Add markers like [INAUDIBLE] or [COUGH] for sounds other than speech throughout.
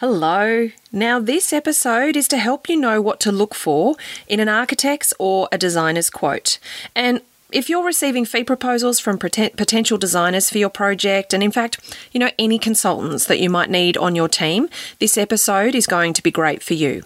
Hello. Now, this episode is to help you know what to look for in an architect's or a designer's quote. And if you're receiving fee proposals from potential designers for your project, and in fact, you know, any consultants that you might need on your team, this episode is going to be great for you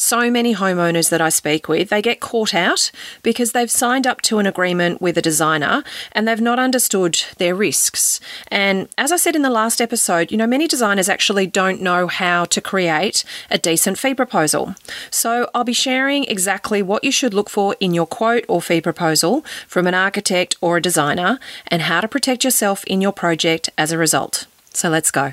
so many homeowners that I speak with, they get caught out because they've signed up to an agreement with a designer and they've not understood their risks. And as I said in the last episode, you know, many designers actually don't know how to create a decent fee proposal. So I'll be sharing exactly what you should look for in your quote or fee proposal from an architect or a designer and how to protect yourself in your project as a result. So let's go.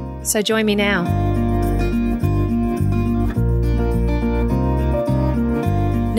So join me now.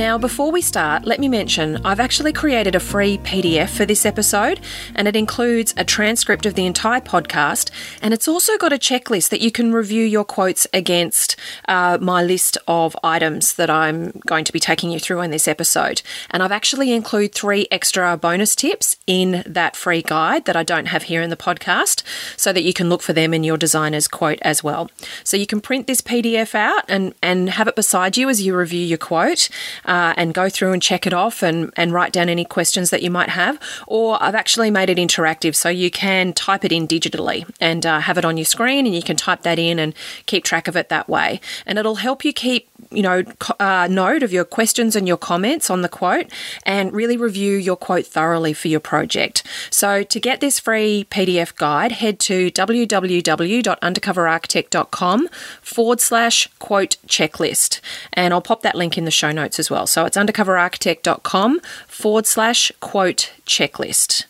Now, before we start, let me mention I've actually created a free PDF for this episode, and it includes a transcript of the entire podcast, and it's also got a checklist that you can review your quotes against uh, my list of items that I'm going to be taking you through in this episode. And I've actually included three extra bonus tips in that free guide that I don't have here in the podcast, so that you can look for them in your designer's quote as well. So you can print this PDF out and, and have it beside you as you review your quote uh, and go through and check it off and, and write down any questions that you might have. Or I've actually made it interactive so you can type it in digitally and uh, have it on your screen and you can type that in and keep track of it that way. And it'll help you keep you know, uh, note of your questions and your comments on the quote and really review your quote thoroughly for your project. So, to get this free PDF guide, head to www.undercoverarchitect.com forward slash quote checklist. And I'll pop that link in the show notes as well. So, it's undercoverarchitect.com forward slash quote checklist.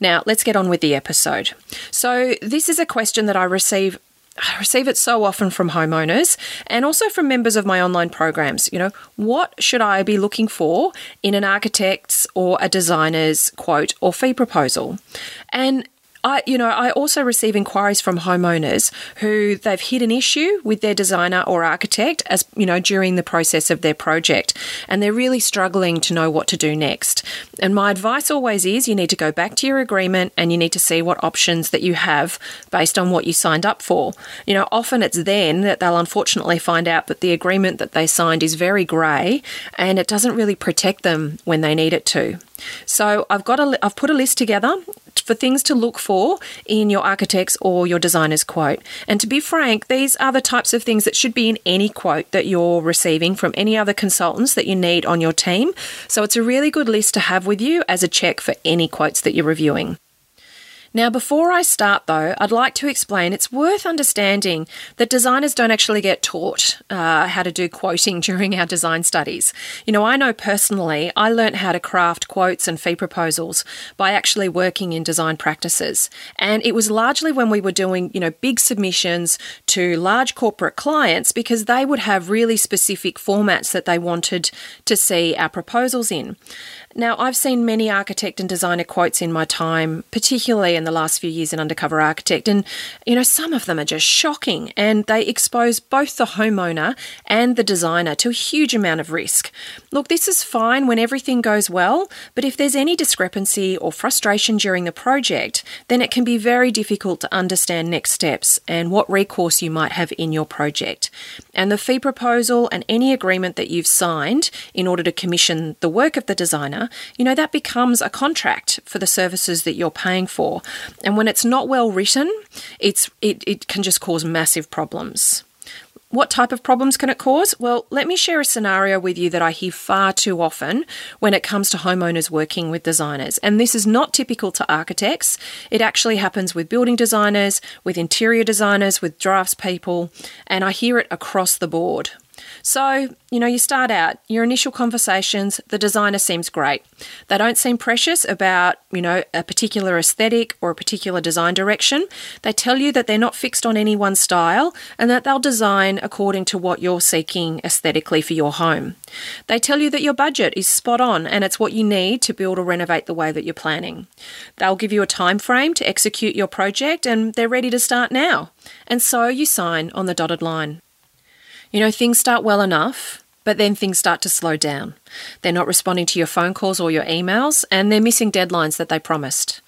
Now, let's get on with the episode. So, this is a question that I receive I receive it so often from homeowners and also from members of my online programs. You know, what should I be looking for in an architect's or a designer's quote or fee proposal? And I, you know, I also receive inquiries from homeowners who they've hit an issue with their designer or architect as, you know, during the process of their project and they're really struggling to know what to do next. And my advice always is you need to go back to your agreement and you need to see what options that you have based on what you signed up for. You know, often it's then that they'll unfortunately find out that the agreement that they signed is very grey and it doesn't really protect them when they need it to. So I've got a I've put a list together for things to look for in your architect's or your designer's quote. And to be frank, these are the types of things that should be in any quote that you're receiving from any other consultants that you need on your team. So it's a really good list to have with you as a check for any quotes that you're reviewing. Now, before I start though, I'd like to explain it's worth understanding that designers don't actually get taught uh, how to do quoting [LAUGHS] during our design studies. You know, I know personally I learnt how to craft quotes and fee proposals by actually working in design practices. And it was largely when we were doing, you know, big submissions to large corporate clients because they would have really specific formats that they wanted to see our proposals in. Now, I've seen many architect and designer quotes in my time, particularly in the last few years in Undercover Architect, and you know, some of them are just shocking and they expose both the homeowner and the designer to a huge amount of risk. Look, this is fine when everything goes well, but if there's any discrepancy or frustration during the project, then it can be very difficult to understand next steps and what recourse you might have in your project. And the fee proposal and any agreement that you've signed in order to commission the work of the designer you know, that becomes a contract for the services that you're paying for. And when it's not well written, it's it, it can just cause massive problems. What type of problems can it cause? Well, let me share a scenario with you that I hear far too often when it comes to homeowners working with designers. And this is not typical to architects. It actually happens with building designers, with interior designers, with draftspeople, and I hear it across the board. So, you know, you start out, your initial conversations, the designer seems great. They don't seem precious about, you know, a particular aesthetic or a particular design direction. They tell you that they're not fixed on any one style and that they'll design according to what you're seeking aesthetically for your home. They tell you that your budget is spot on and it's what you need to build or renovate the way that you're planning. They'll give you a time frame to execute your project and they're ready to start now. And so you sign on the dotted line. You know, things start well enough, but then things start to slow down. They're not responding to your phone calls or your emails, and they're missing deadlines that they promised.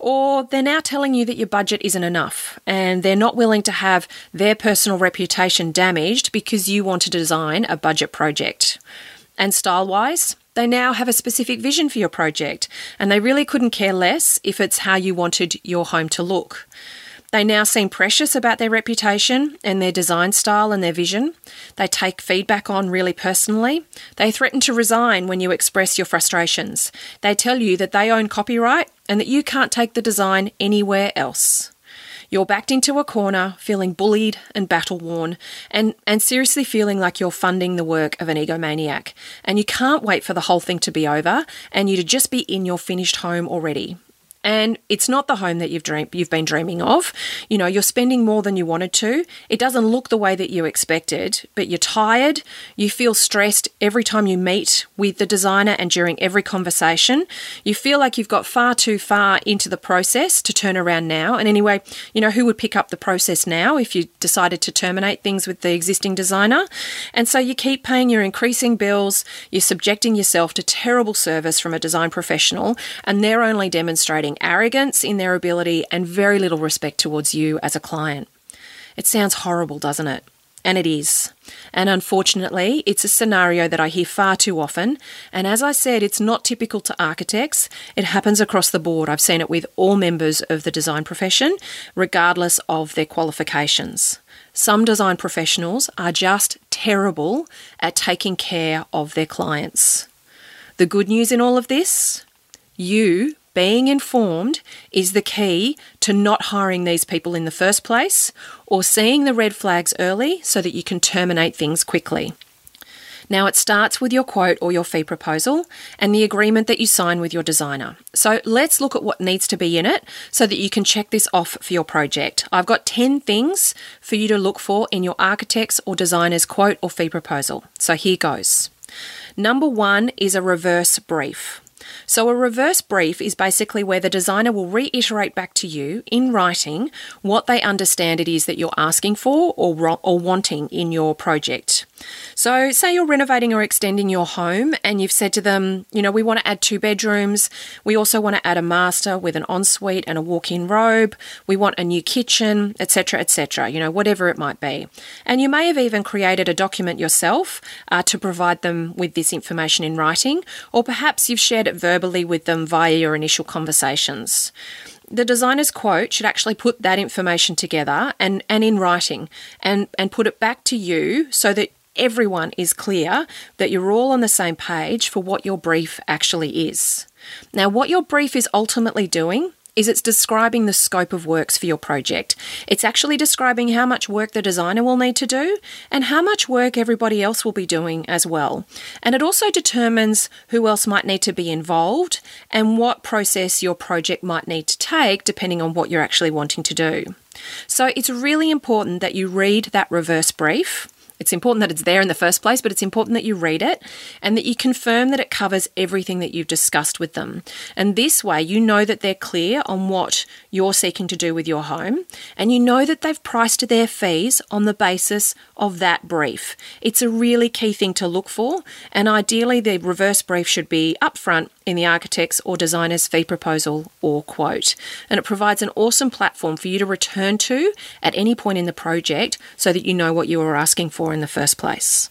Or they're now telling you that your budget isn't enough, and they're not willing to have their personal reputation damaged because you want to design a budget project. And style wise, they now have a specific vision for your project, and they really couldn't care less if it's how you wanted your home to look. They now seem precious about their reputation and their design style and their vision. They take feedback on really personally. They threaten to resign when you express your frustrations. They tell you that they own copyright and that you can't take the design anywhere else. You're backed into a corner, feeling bullied and battle worn, and, and seriously feeling like you're funding the work of an egomaniac. And you can't wait for the whole thing to be over and you to just be in your finished home already and it's not the home that you've dream- you've been dreaming of. You know, you're spending more than you wanted to. It doesn't look the way that you expected, but you're tired. You feel stressed every time you meet with the designer and during every conversation. You feel like you've got far too far into the process to turn around now. And anyway, you know, who would pick up the process now if you decided to terminate things with the existing designer? And so you keep paying your increasing bills, you're subjecting yourself to terrible service from a design professional, and they're only demonstrating arrogance in their ability and very little respect towards you as a client. It sounds horrible, doesn't it? And it is. And unfortunately, it's a scenario that I hear far too often. And as I said, it's not typical to architects. It happens across the board. I've seen it with all members of the design profession, regardless of their qualifications. Some design professionals are just terrible at taking care of their clients. The good news in all of this you being informed is the key to not hiring these people in the first place or seeing the red flags early so that you can terminate things quickly. Now, it starts with your quote or your fee proposal and the agreement that you sign with your designer. So, let's look at what needs to be in it so that you can check this off for your project. I've got 10 things for you to look for in your architect's or designer's quote or fee proposal. So, here goes. Number one is a reverse brief. So, a reverse brief is basically where the designer will reiterate back to you in writing what they understand it is that you're asking for or, or wanting in your project. So, say you're renovating or extending your home and you've said to them, you know, we want to add two bedrooms. We also want to add a master with an ensuite and a walk in robe. We want a new kitchen, etc., etc., you know, whatever it might be. And you may have even created a document yourself uh, to provide them with this information in writing, or perhaps you've shared it verbally with them via your initial conversations the designer's quote should actually put that information together and, and in writing and, and put it back to you so that everyone is clear that you're all on the same page for what your brief actually is. Now, what your brief is ultimately doing is it's describing the scope of works for your project. It's actually describing how much work the designer will need to do and how much work everybody else will be doing as well. And it also determines who else might need to be involved and what process your project might need to take depending on what you're actually wanting to do. So it's really important that you read that reverse brief it's important that it's there in the first place, but it's important that you read it and that you confirm that it covers everything that you've discussed with them. And this way, you know that they're clear on what you're seeking to do with your home, and you know that they've priced their fees on the basis of that brief. It's a really key thing to look for, and ideally, the reverse brief should be upfront in the architect's or designer's fee proposal or quote. And it provides an awesome platform for you to return to at any point in the project so that you know what you were asking for in the first place.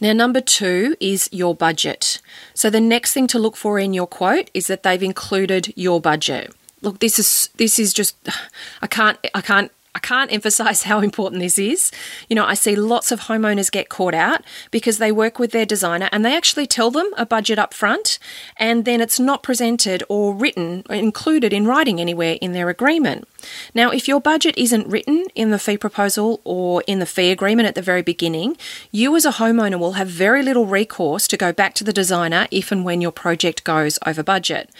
Now, number two is your budget. So, the next thing to look for in your quote is that they've included your budget. Look, this is this is just [SIGHS] I can't I can't I can't emphasize [LAUGHS] how important this is. You know, I see lots of homeowners get caught out because they work with their designer and they actually tell them a budget up front and then it's not presented or written or included in writing anywhere in their agreement. Now, if your budget isn't written in the fee proposal or in the fee agreement at the very beginning, you as a homeowner will have very little recourse to go back to the designer if and when your project goes over budget.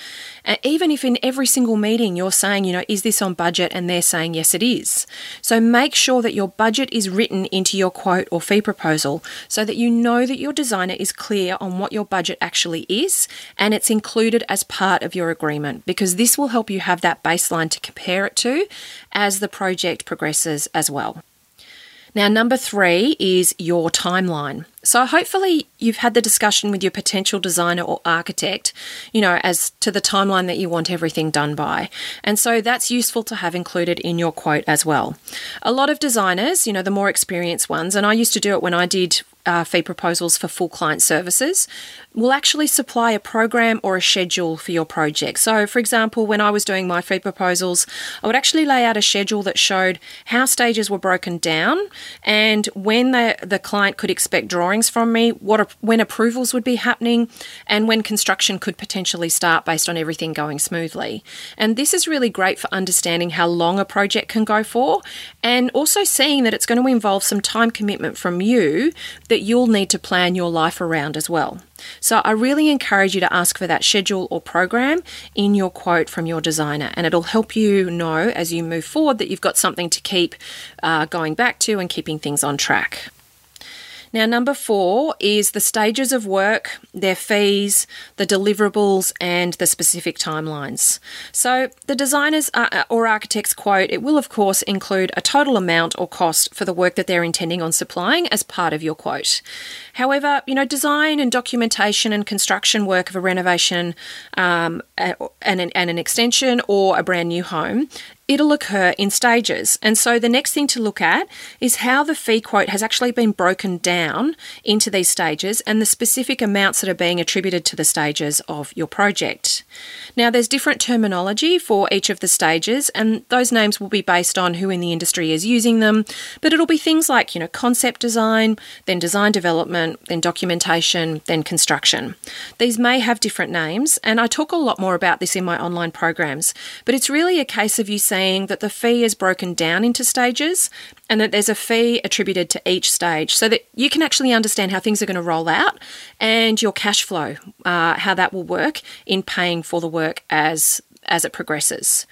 And even if in every single meeting you're saying, you know, is this on budget? And they're saying, yes, it is. So make sure that your budget is written into your quote or fee proposal so that you know that your designer is clear on what your budget actually is and it's included as part of your agreement because this will help you have that baseline to compare it to to as the project progresses as well. Now, number three is your timeline. So, hopefully, you've had the discussion with your potential designer or architect, you know, as to the timeline that you want everything done by. And so, that's useful to have included in your quote as well. A lot of designers, you know, the more experienced ones, and I used to do it when I did uh, fee proposals for full client services will actually supply a program or a schedule for your project. So, for example, when I was doing my fee proposals, I would actually lay out a schedule that showed how stages were broken down and when the, the client could expect drawings from me, what when approvals would be happening, and when construction could potentially start based on everything going smoothly. And this is really great for understanding how long a project can go for and also seeing that it's going to involve some time commitment from you that you'll need to plan your life around as well. So I really encourage you to ask for that schedule or program in your quote from your designer, and it'll help you know as you move forward that you've got something to keep uh, going back to and keeping things on track. Now, number four is the stages of work, their fees, the deliverables, and the specific timelines. So, the designer's uh, uh, or architect's quote, it will of course include a total amount or cost for the work that they're intending on supplying as part of your quote. However, you know, design and documentation and construction work of a renovation um, and, an, and an extension or a brand new home it'll occur in stages. And so the next thing to look at is how the fee quote has actually been broken down into these stages and the specific amounts that are being attributed to the stages of your project. Now, there's different terminology for each of the stages, and those names will be based on who in the industry is using them, but it'll be things like, you know, concept design, then design development, then documentation, then construction. These may have different names, and I talk a lot more about this in my online programs, but it's really a case of you saying saying that the fee is broken down into stages and that there's a fee attributed to each stage so that you can actually understand how things are going to roll out and your cash flow, uh, how that will work in paying for the work as as it progresses.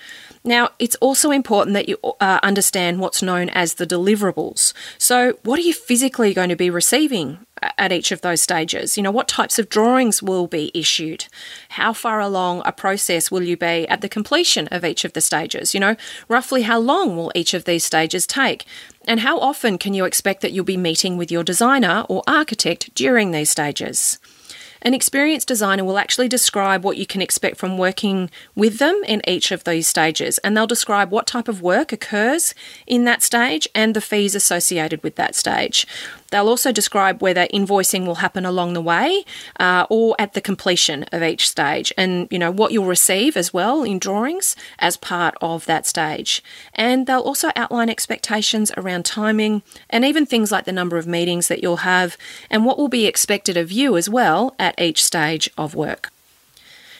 Now, it's also important that you uh, understand what's known as the deliverables. So, what are you physically going to be receiving at each of those stages? You know, what types of drawings will be issued? How far along a process will you be at the completion of each of the stages? You know, roughly how long will each of these stages take? And how often can you expect that you'll be meeting with your designer or architect during these stages? An experienced designer will actually describe what you can expect from working with them in each of these stages, and they'll describe what type of work occurs in that stage and the fees associated with that stage. They'll also describe whether invoicing will happen along the way uh, or at the completion of each stage, and you know what you'll receive as well in drawings as part of that stage. And they'll also outline expectations around timing and even things like the number of meetings that you'll have and what will be expected of you as well at each stage of work.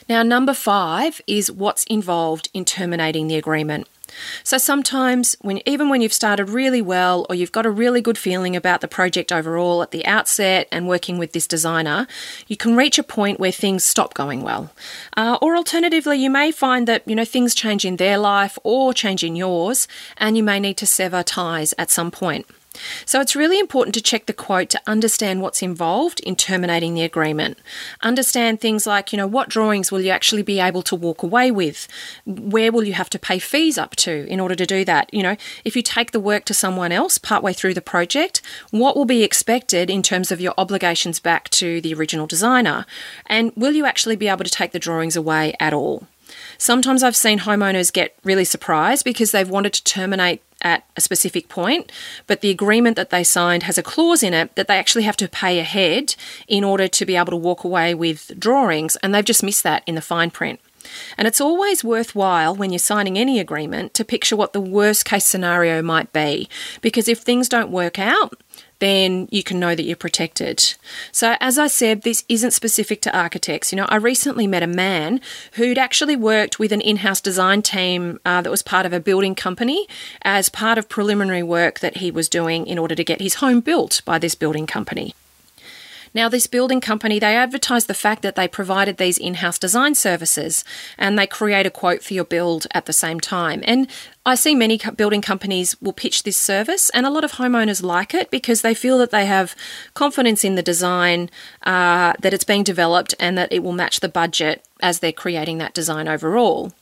Now, number five is what's involved in terminating the agreement. So sometimes when even when you've started really well or you've got a really good feeling about the project overall at the outset and working with this designer, you can reach a point where things stop going well. Uh, or alternatively, you may find that you know things change in their life or change in yours, and you may need to sever ties at some point. So it's really important to check the quote to understand what's involved in terminating the agreement. Understand things like, you know, what drawings will you actually be able to walk away with? Where will you have to pay fees up to in order to do that? You know, if you take the work to someone else partway through the project, what will be expected in terms of your obligations back to the original designer? And will you actually be able to take the drawings away at all? Sometimes I've seen homeowners get really surprised because they've wanted to terminate at a specific point, but the agreement that they signed has a clause in it that they actually have to pay ahead in order to be able to walk away with drawings, and they've just missed that in the fine print. And it's always worthwhile when you're signing any agreement to picture what the worst case scenario might be. Because if things don't work out, then you can know that you're protected. So, as I said, this isn't specific to architects. You know, I recently met a man who'd actually worked with an in house design team uh, that was part of a building company as part of preliminary work that he was doing in order to get his home built by this building company. Now, this building company, they advertise the fact that they provided these in house design services and they create a quote for your build at the same time. And I see many building companies will pitch this service, and a lot of homeowners like it because they feel that they have confidence in the design, uh, that it's being developed, and that it will match the budget as they're creating that design overall.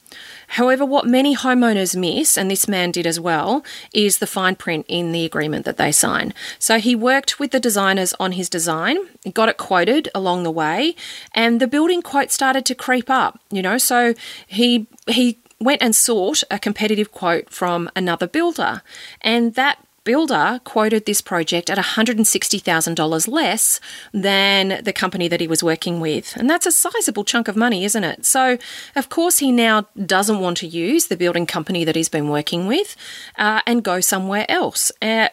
However, what many homeowners miss, and this man did as well, is the fine print in the agreement that they sign. So he worked with the designers on his design, got it quoted along the way, and the building quote started to creep up, you know, so he he went and sought a competitive quote from another builder, and that builder quoted this project at $160,000 less than the company that he was working with. And that's a sizable chunk of money, isn't it? So, of course, he now doesn't want to use the building company that he's been working with uh, and go somewhere else. Uh,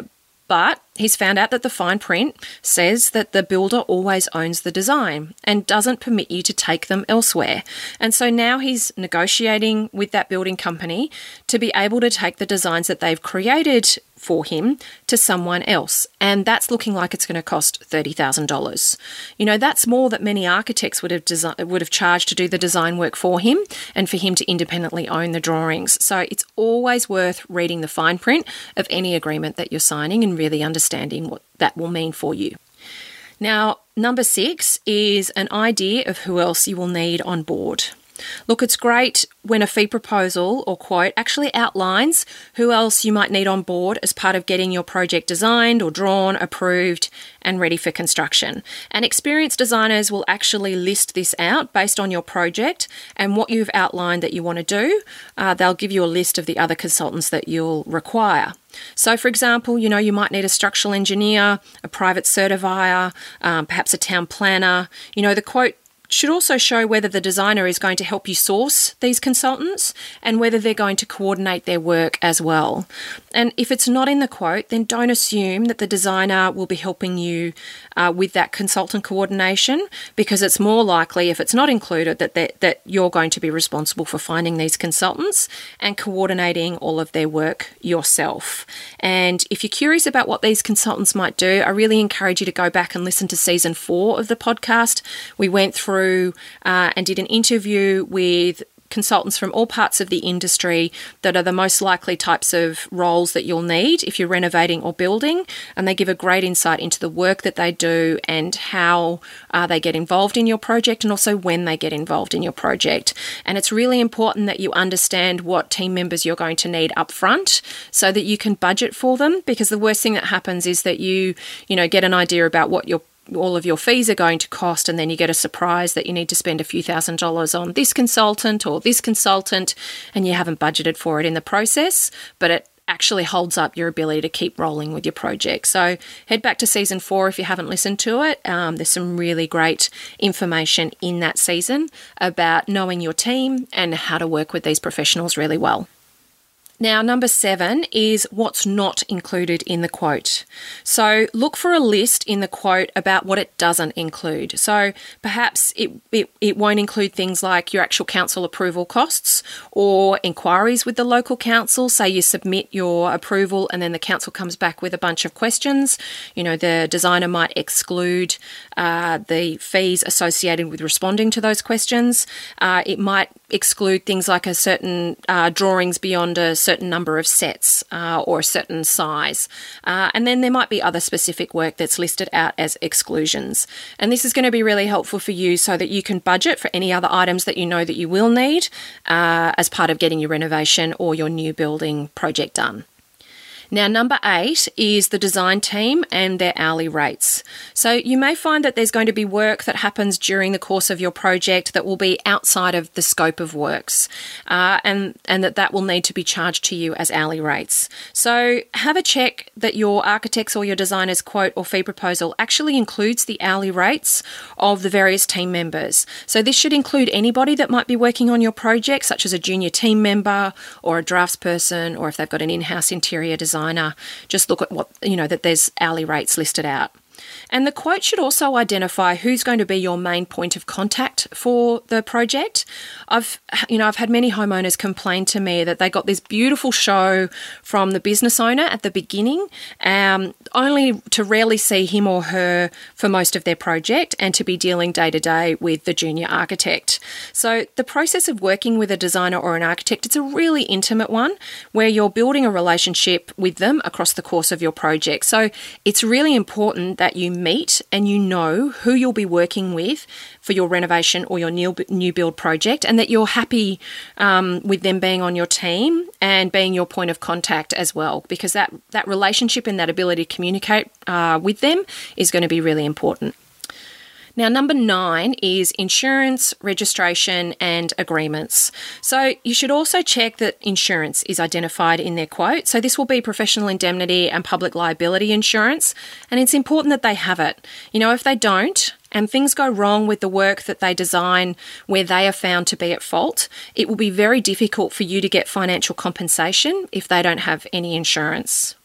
but he's found out that the fine print says that the builder always owns the design and doesn't permit you to take them elsewhere. And so now he's negotiating with that building company to be able to take the designs that they've created for him to someone else. And that's looking like it's going to cost $30,000. You know, that's more that many architects would have desi- would have charged to do the design work for him and for him to independently own the drawings. So it's always worth reading the fine print of any agreement that you're signing and really understanding what that will mean for you. Now, number 6 is an idea of who else you will need on board. Look, it's great when a fee proposal or quote actually outlines who else you might need on board as part of getting your project designed or drawn, approved, and ready for construction. And experienced designers will actually list this out based on your project and what you've outlined that you want to do. Uh, they'll give you a list of the other consultants that you'll require. So, for example, you know, you might need a structural engineer, a private certifier, um, perhaps a town planner. You know, the quote should also show whether the designer is going to help you source these consultants and whether they're going to coordinate their work as well. And if it's not in the quote, then don't assume that the designer will be helping you uh, with that consultant coordination because it's more likely, if it's not included, that, that, that you're going to be responsible for finding these consultants and coordinating all of their work yourself. And if you're curious about what these consultants might do, I really encourage you to go back and listen to season four of the podcast. We went through through uh, and did an interview with consultants from all parts of the industry that are the most likely types of roles that you'll need if you're renovating or building. And they give a great insight into the work that they do and how uh, they get involved in your project and also when they get involved in your project. And it's really important that you understand what team members you're going to need up front so that you can budget for them because the worst thing that happens is that you, you know, get an idea about what your all of your fees are going to cost, and then you get a surprise that you need to spend a few thousand dollars on this consultant or this consultant, and you haven't budgeted for it in the process, but it actually holds up your ability to keep rolling with your project. So head back to season four if you haven't listened to it. Um, there's some really great information in that season about knowing your team and how to work with these professionals really well. Now, number seven is what's not included in the quote. So, look for a list in the quote about what it doesn't include. So, perhaps it, it, it won't include things like your actual council approval costs or inquiries with the local council. Say you submit your approval and then the council comes back with a bunch of questions. You know, the designer might exclude uh, the fees associated with responding to those questions. Uh, it might exclude things like a certain uh, drawings beyond a certain number of sets uh, or a certain size. Uh, and then there might be other specific work that's listed out as exclusions. And this is going to be really helpful for you so that you can budget for any other items that you know that you will need uh, as part of getting your renovation or your new building project done. Now, number eight is the design team and their hourly rates. So, you may find that there's going to be work that happens during the course of your project that will be outside of the scope of works, uh, and, and that that will need to be charged to you as hourly rates. So, have a check that your architect's or your designer's quote or fee proposal actually includes the hourly rates of the various team members. So, this should include anybody that might be working on your project, such as a junior team member or a draftsperson, or if they've got an in house interior designer designer, just look at what, you know, that there's hourly rates listed out. And the quote should also identify who's going to be your main point of contact for the project. I've, you know, I've had many homeowners complain to me that they got this beautiful show from the business owner at the beginning, um, only to rarely see him or her for most of their project and to be dealing day to day with the junior architect. So the process of working with a designer or an architect, it's a really intimate one where you're building a relationship with them across the course of your project. So it's really important that you meet and you know who you'll be working with for your renovation or your new, new build project, and that you're happy um, with them being on your team and being your point of contact as well, because that, that relationship and that ability to communicate uh, with them is going to be really important. Now, number nine is insurance, registration, and agreements. So, you should also check that insurance is identified in their quote. So, this will be professional indemnity and public liability insurance, and it's important that they have it. You know, if they don't, and things go wrong with the work that they design where they are found to be at fault, it will be very difficult for you to get financial compensation if they don't have any insurance.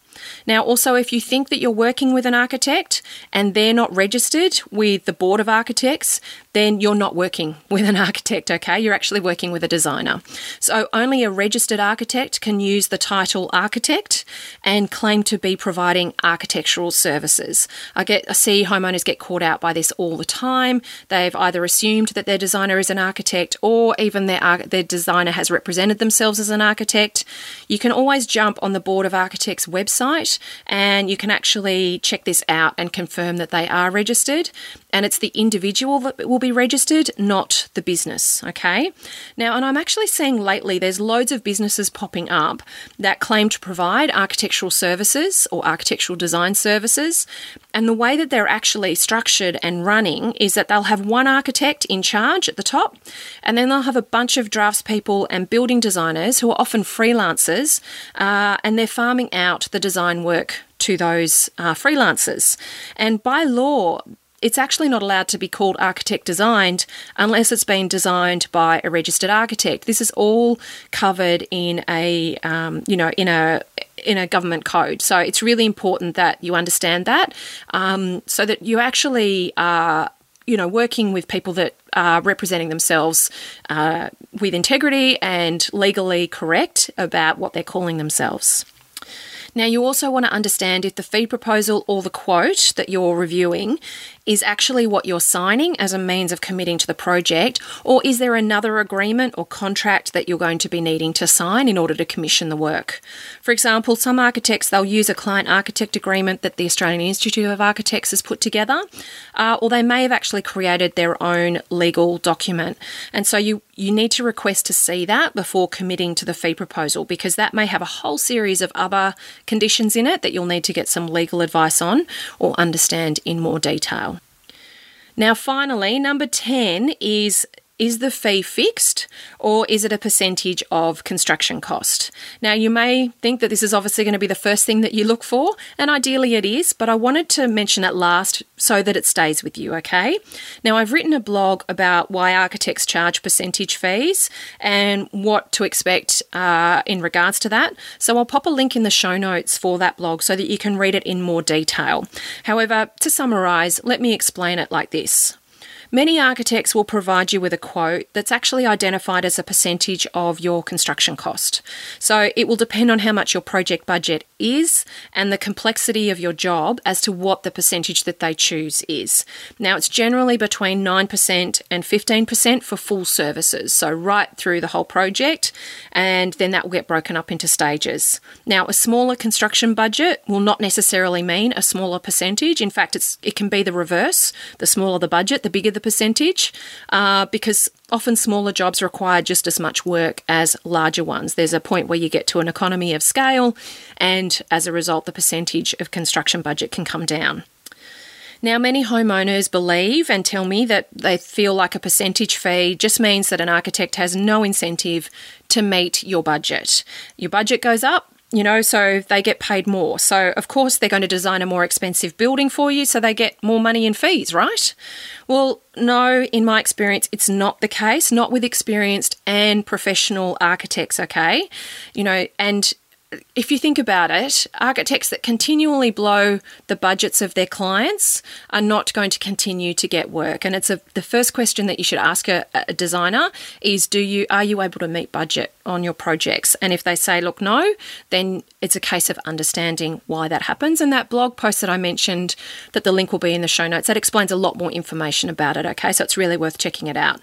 Now, also, if you think that you're working with an architect and they're not registered with the Board of Architects, then you're not working with an architect, okay? You're actually working with a designer. So, only a registered architect can use the title architect and claim to be providing architectural services. I get I see homeowners get caught out by this all the time. They've either assumed that their designer is an architect or even their their designer has represented themselves as an architect. You can always jump on the Board of Architects website website and you can actually check this out and confirm that they are registered. And it's the individual that will be registered, not the business. Okay. Now, and I'm actually seeing lately there's loads of businesses popping up that claim to provide architectural services or architectural design services. And the way that they're actually structured and running is that they'll have one architect in charge at the top, and then they'll have a bunch of draftspeople and building designers who are often freelancers, uh, and they're farming out the design work to those uh, freelancers. And by law, it's actually not allowed to be called architect designed unless it's been designed by a registered architect. This is all covered in a um, you know in a in a government code. So it's really important that you understand that, um, so that you actually are you know working with people that are representing themselves uh, with integrity and legally correct about what they're calling themselves. Now, you also want to understand if the fee proposal or the quote that you're reviewing is actually what you're signing as a means of committing to the project, or is there another agreement or contract that you're going to be needing to sign in order to commission the work? For example, some architects they'll use a client architect agreement that the Australian Institute of Architects has put together, uh, or they may have actually created their own legal document, and so you you need to request to see that before committing to the fee proposal because that may have a whole series of other conditions in it that you'll need to get some legal advice on or understand in more detail. Now, finally, number 10 is is the fee fixed or is it a percentage of construction cost? Now, you may think that this is obviously going to be the first thing that you look for, and ideally it is, but I wanted to mention it last so that it stays with you, okay? Now, I've written a blog about why architects charge percentage fees and what to expect uh, in regards to that. So, I'll pop a link in the show notes for that blog so that you can read it in more detail. However, to summarise, let me explain it like this. Many architects will provide you with a quote that's actually identified as a percentage of your construction cost. So it will depend on how much your project budget is and the complexity of your job as to what the percentage that they choose is. Now, it's generally between 9% and 15% for full services, so right through the whole project, and then that will get broken up into stages. Now, a smaller construction budget will not necessarily mean a smaller percentage. In fact, it's, it can be the reverse. The smaller the budget, the bigger the percentage, uh, because often smaller jobs require just as much work as larger ones. There's a point where you get to an economy of scale, and as a result, the percentage of construction budget can come down. Now, many homeowners believe and tell me that they feel like a percentage fee just means that an architect has no incentive to meet your budget. Your budget goes up, you know, so they get paid more. So, of course, they're going to design a more expensive building for you, so they get more money in fees, right? Well, no, in my experience, it's not the case, not with experienced and professional architects, okay? You know, and if you think about it, architects that continually blow the budgets of their clients are not going to continue to get work. And it's a, the first question that you should ask a, a designer is do you are you able to meet budget on your projects? And if they say, look, no, then it's a case of understanding why that happens. And that blog post that I mentioned, that the link will be in the show notes, that explains a lot more information about it. Okay, so it's really worth checking it out.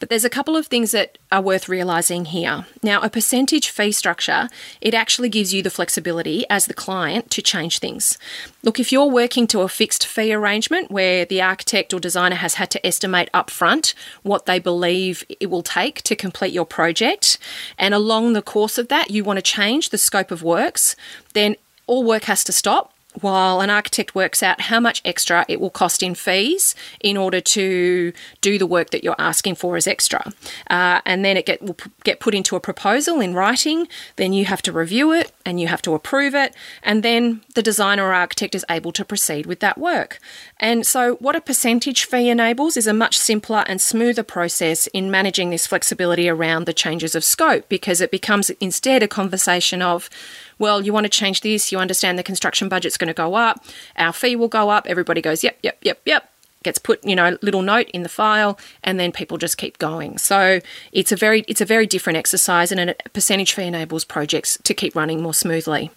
But there's a couple of things that are worth realizing here. Now, a percentage fee structure, it actually gives you the flexibility as the client to change things. Look, if you're working to a fixed fee arrangement where the architect or designer has had to estimate upfront what they believe it will take to complete your project, and along the course of that, you want to change the scope of works then all work has to stop while an architect works out how much extra it will cost in fees in order to do the work that you're asking for as extra. Uh, and then it get, will get put into a proposal in writing, then you have to review it and you have to approve it, and then the designer or architect is able to proceed with that work. And so, what a percentage fee enables is a much simpler and smoother process in managing this flexibility around the changes of scope because it becomes instead a conversation of, well, you want to change this, you understand the construction budget's going to go up, our fee will go up, everybody goes, yep, yep, yep, yep. Gets put, you know, little note in the file, and then people just keep going. So it's a very, it's a very different exercise, and a percentage fee enables projects to keep running more smoothly.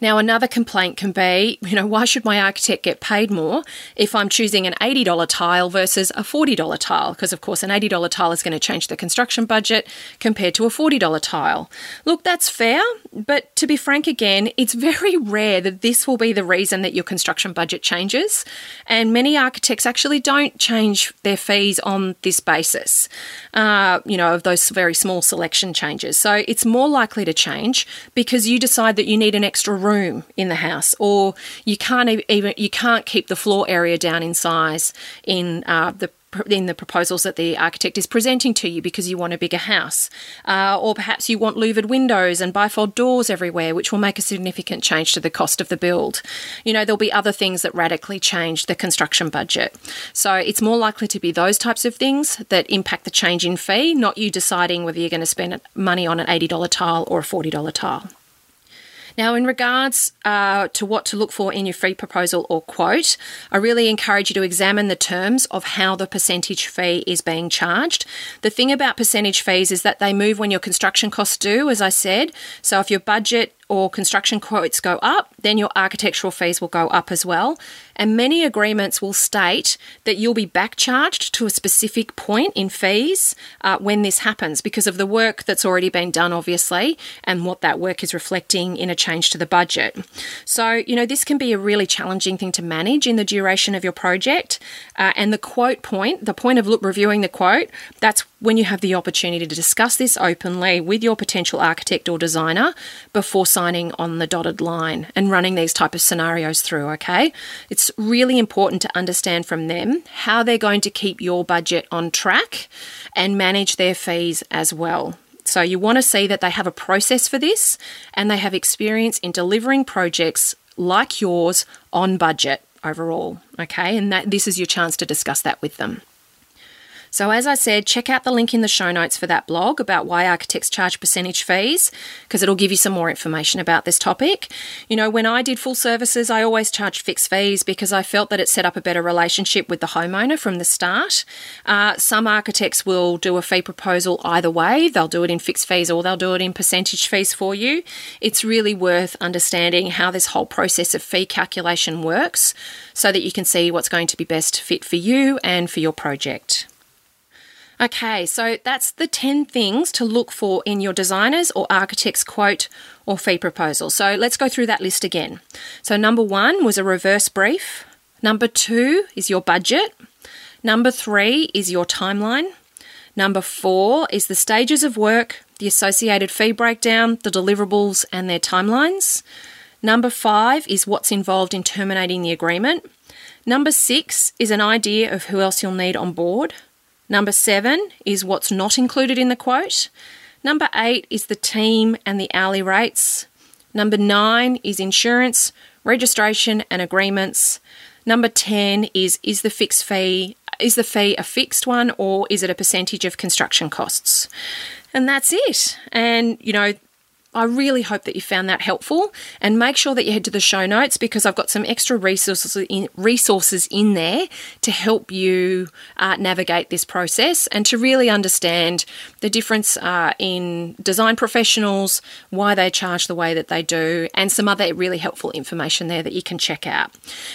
Now, another complaint can be, you know, why should my architect get paid more if I'm choosing an $80 tile versus a $40 tile? Because, of course, an $80 tile is going to change the construction budget compared to a $40 tile. Look, that's fair, but to be frank again, it's very rare that this will be the reason that your construction budget changes. And many architects actually don't change their fees on this basis, uh, you know, of those very small selection changes. So it's more likely to change because you decide that you need an extra room in the house, or you can't even you can't keep the floor area down in size in uh, the in the proposals that the architect is presenting to you because you want a bigger house. Uh, or perhaps you want louvered windows and bifold doors everywhere, which will make a significant change to the cost of the build. You know, there'll be other things that radically change the construction budget. So it's more likely to be those types of things that impact the change in fee, not you deciding whether you're going to spend money on an $80 tile or a $40 tile. Now, in regards uh, to what to look for in your fee proposal or quote, I really encourage you to examine the terms of how the percentage fee is being charged. The thing about percentage fees is that they move when your construction costs do, as I said. So if your budget or construction quotes go up, then your architectural fees will go up as well. And many agreements will state that you'll be back charged to a specific point in fees uh, when this happens because of the work that's already been done, obviously, and what that work is reflecting in a change to the budget. So, you know, this can be a really challenging thing to manage in the duration of your project. Uh, and the quote point, the point of look, reviewing the quote, that's when you have the opportunity to discuss this openly with your potential architect or designer before signing on the dotted line and running these type of scenarios through okay? It's really important to understand from them how they're going to keep your budget on track and manage their fees as well. So you want to see that they have a process for this and they have experience in delivering projects like yours on budget overall okay? And that this is your chance to discuss that with them so, as I said, check out the link in the show notes for that blog about why architects charge percentage fees, because it'll give you some more information about this topic. You know, when I did full services, I always charged fixed fees because I felt that it set up a better relationship with the homeowner from the start. Uh, some architects will do a fee proposal either way, they'll do it in fixed fees or they'll do it in percentage fees for you. It's really worth understanding how this whole process of fee calculation works so that you can see what's going to be best fit for you and for your project. Okay, so that's the 10 things to look for in your designer's or architect's quote or fee proposal. So let's go through that list again. So, number one was a reverse brief. Number two is your budget. Number three is your timeline. Number four is the stages of work, the associated fee breakdown, the deliverables, and their timelines. Number five is what's involved in terminating the agreement. Number six is an idea of who else you'll need on board. Number seven is what's not included in the quote. Number eight is the team and the hourly rates. Number nine is insurance, registration, and agreements. Number 10 is is the fixed fee is the fee a fixed one or is it a percentage of construction costs? And that's it. And you know, I really hope that you found that helpful and make sure that you head to the show notes because I've got some extra resources in, resources in there to help you uh, navigate this process and to really understand the difference uh, in design professionals, why they charge the way that they do, and some other really helpful information there that you can check out.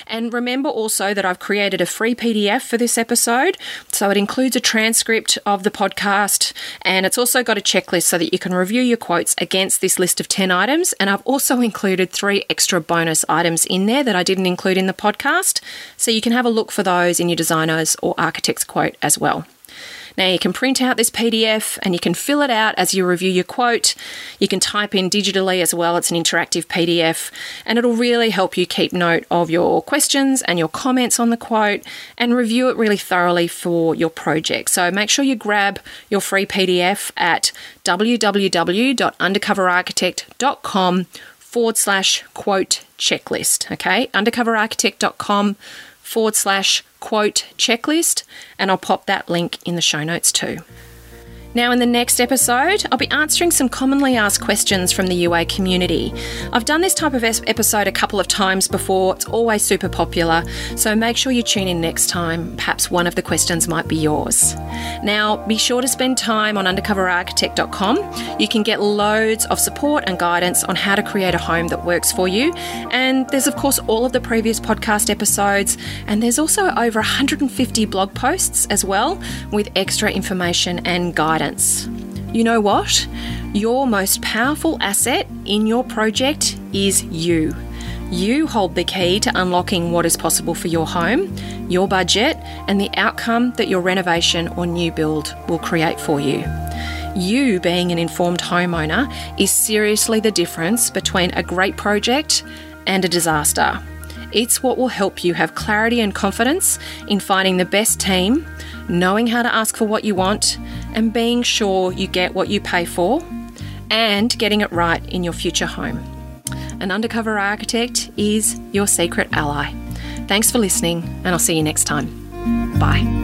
And remember also that I've created a free PDF for this episode. So it includes a transcript of the podcast and it's also got a checklist so that you can review your quotes against this this list of 10 items, and I've also included three extra bonus items in there that I didn't include in the podcast. So you can have a look for those in your designer's or architect's quote as well. Now you can print out this PDF and you can fill it out as you review your quote. You can type in digitally as well, it's an interactive PDF, and it'll really help you keep note of your questions and your comments on the quote and review it really thoroughly for your project. So make sure you grab your free PDF at www.undercoverarchitect.com forward slash quote checklist. Okay, undercoverarchitect.com forward slash quote checklist, and I'll pop that link in the show notes too. Now, in the next episode, I'll be answering some commonly asked questions from the UA community. I've done this type of episode a couple of times before, it's always super popular, so make sure you tune in next time. Perhaps one of the questions might be yours. Now, be sure to spend time on undercoverarchitect.com. You can get loads of support and guidance on how to create a home that works for you. And there's, of course, all of the previous podcast episodes, and there's also over 150 blog posts as well with extra information and guidance You know what? Your most powerful asset in your project is you. You hold the key to unlocking what is possible for your home, your budget, and the outcome that your renovation or new build will create for you. You, being an informed homeowner, is seriously the difference between a great project and a disaster. It's what will help you have clarity and confidence in finding the best team, knowing how to ask for what you want, and being sure you get what you pay for, and getting it right in your future home. An undercover architect is your secret ally. Thanks for listening, and I'll see you next time. Bye.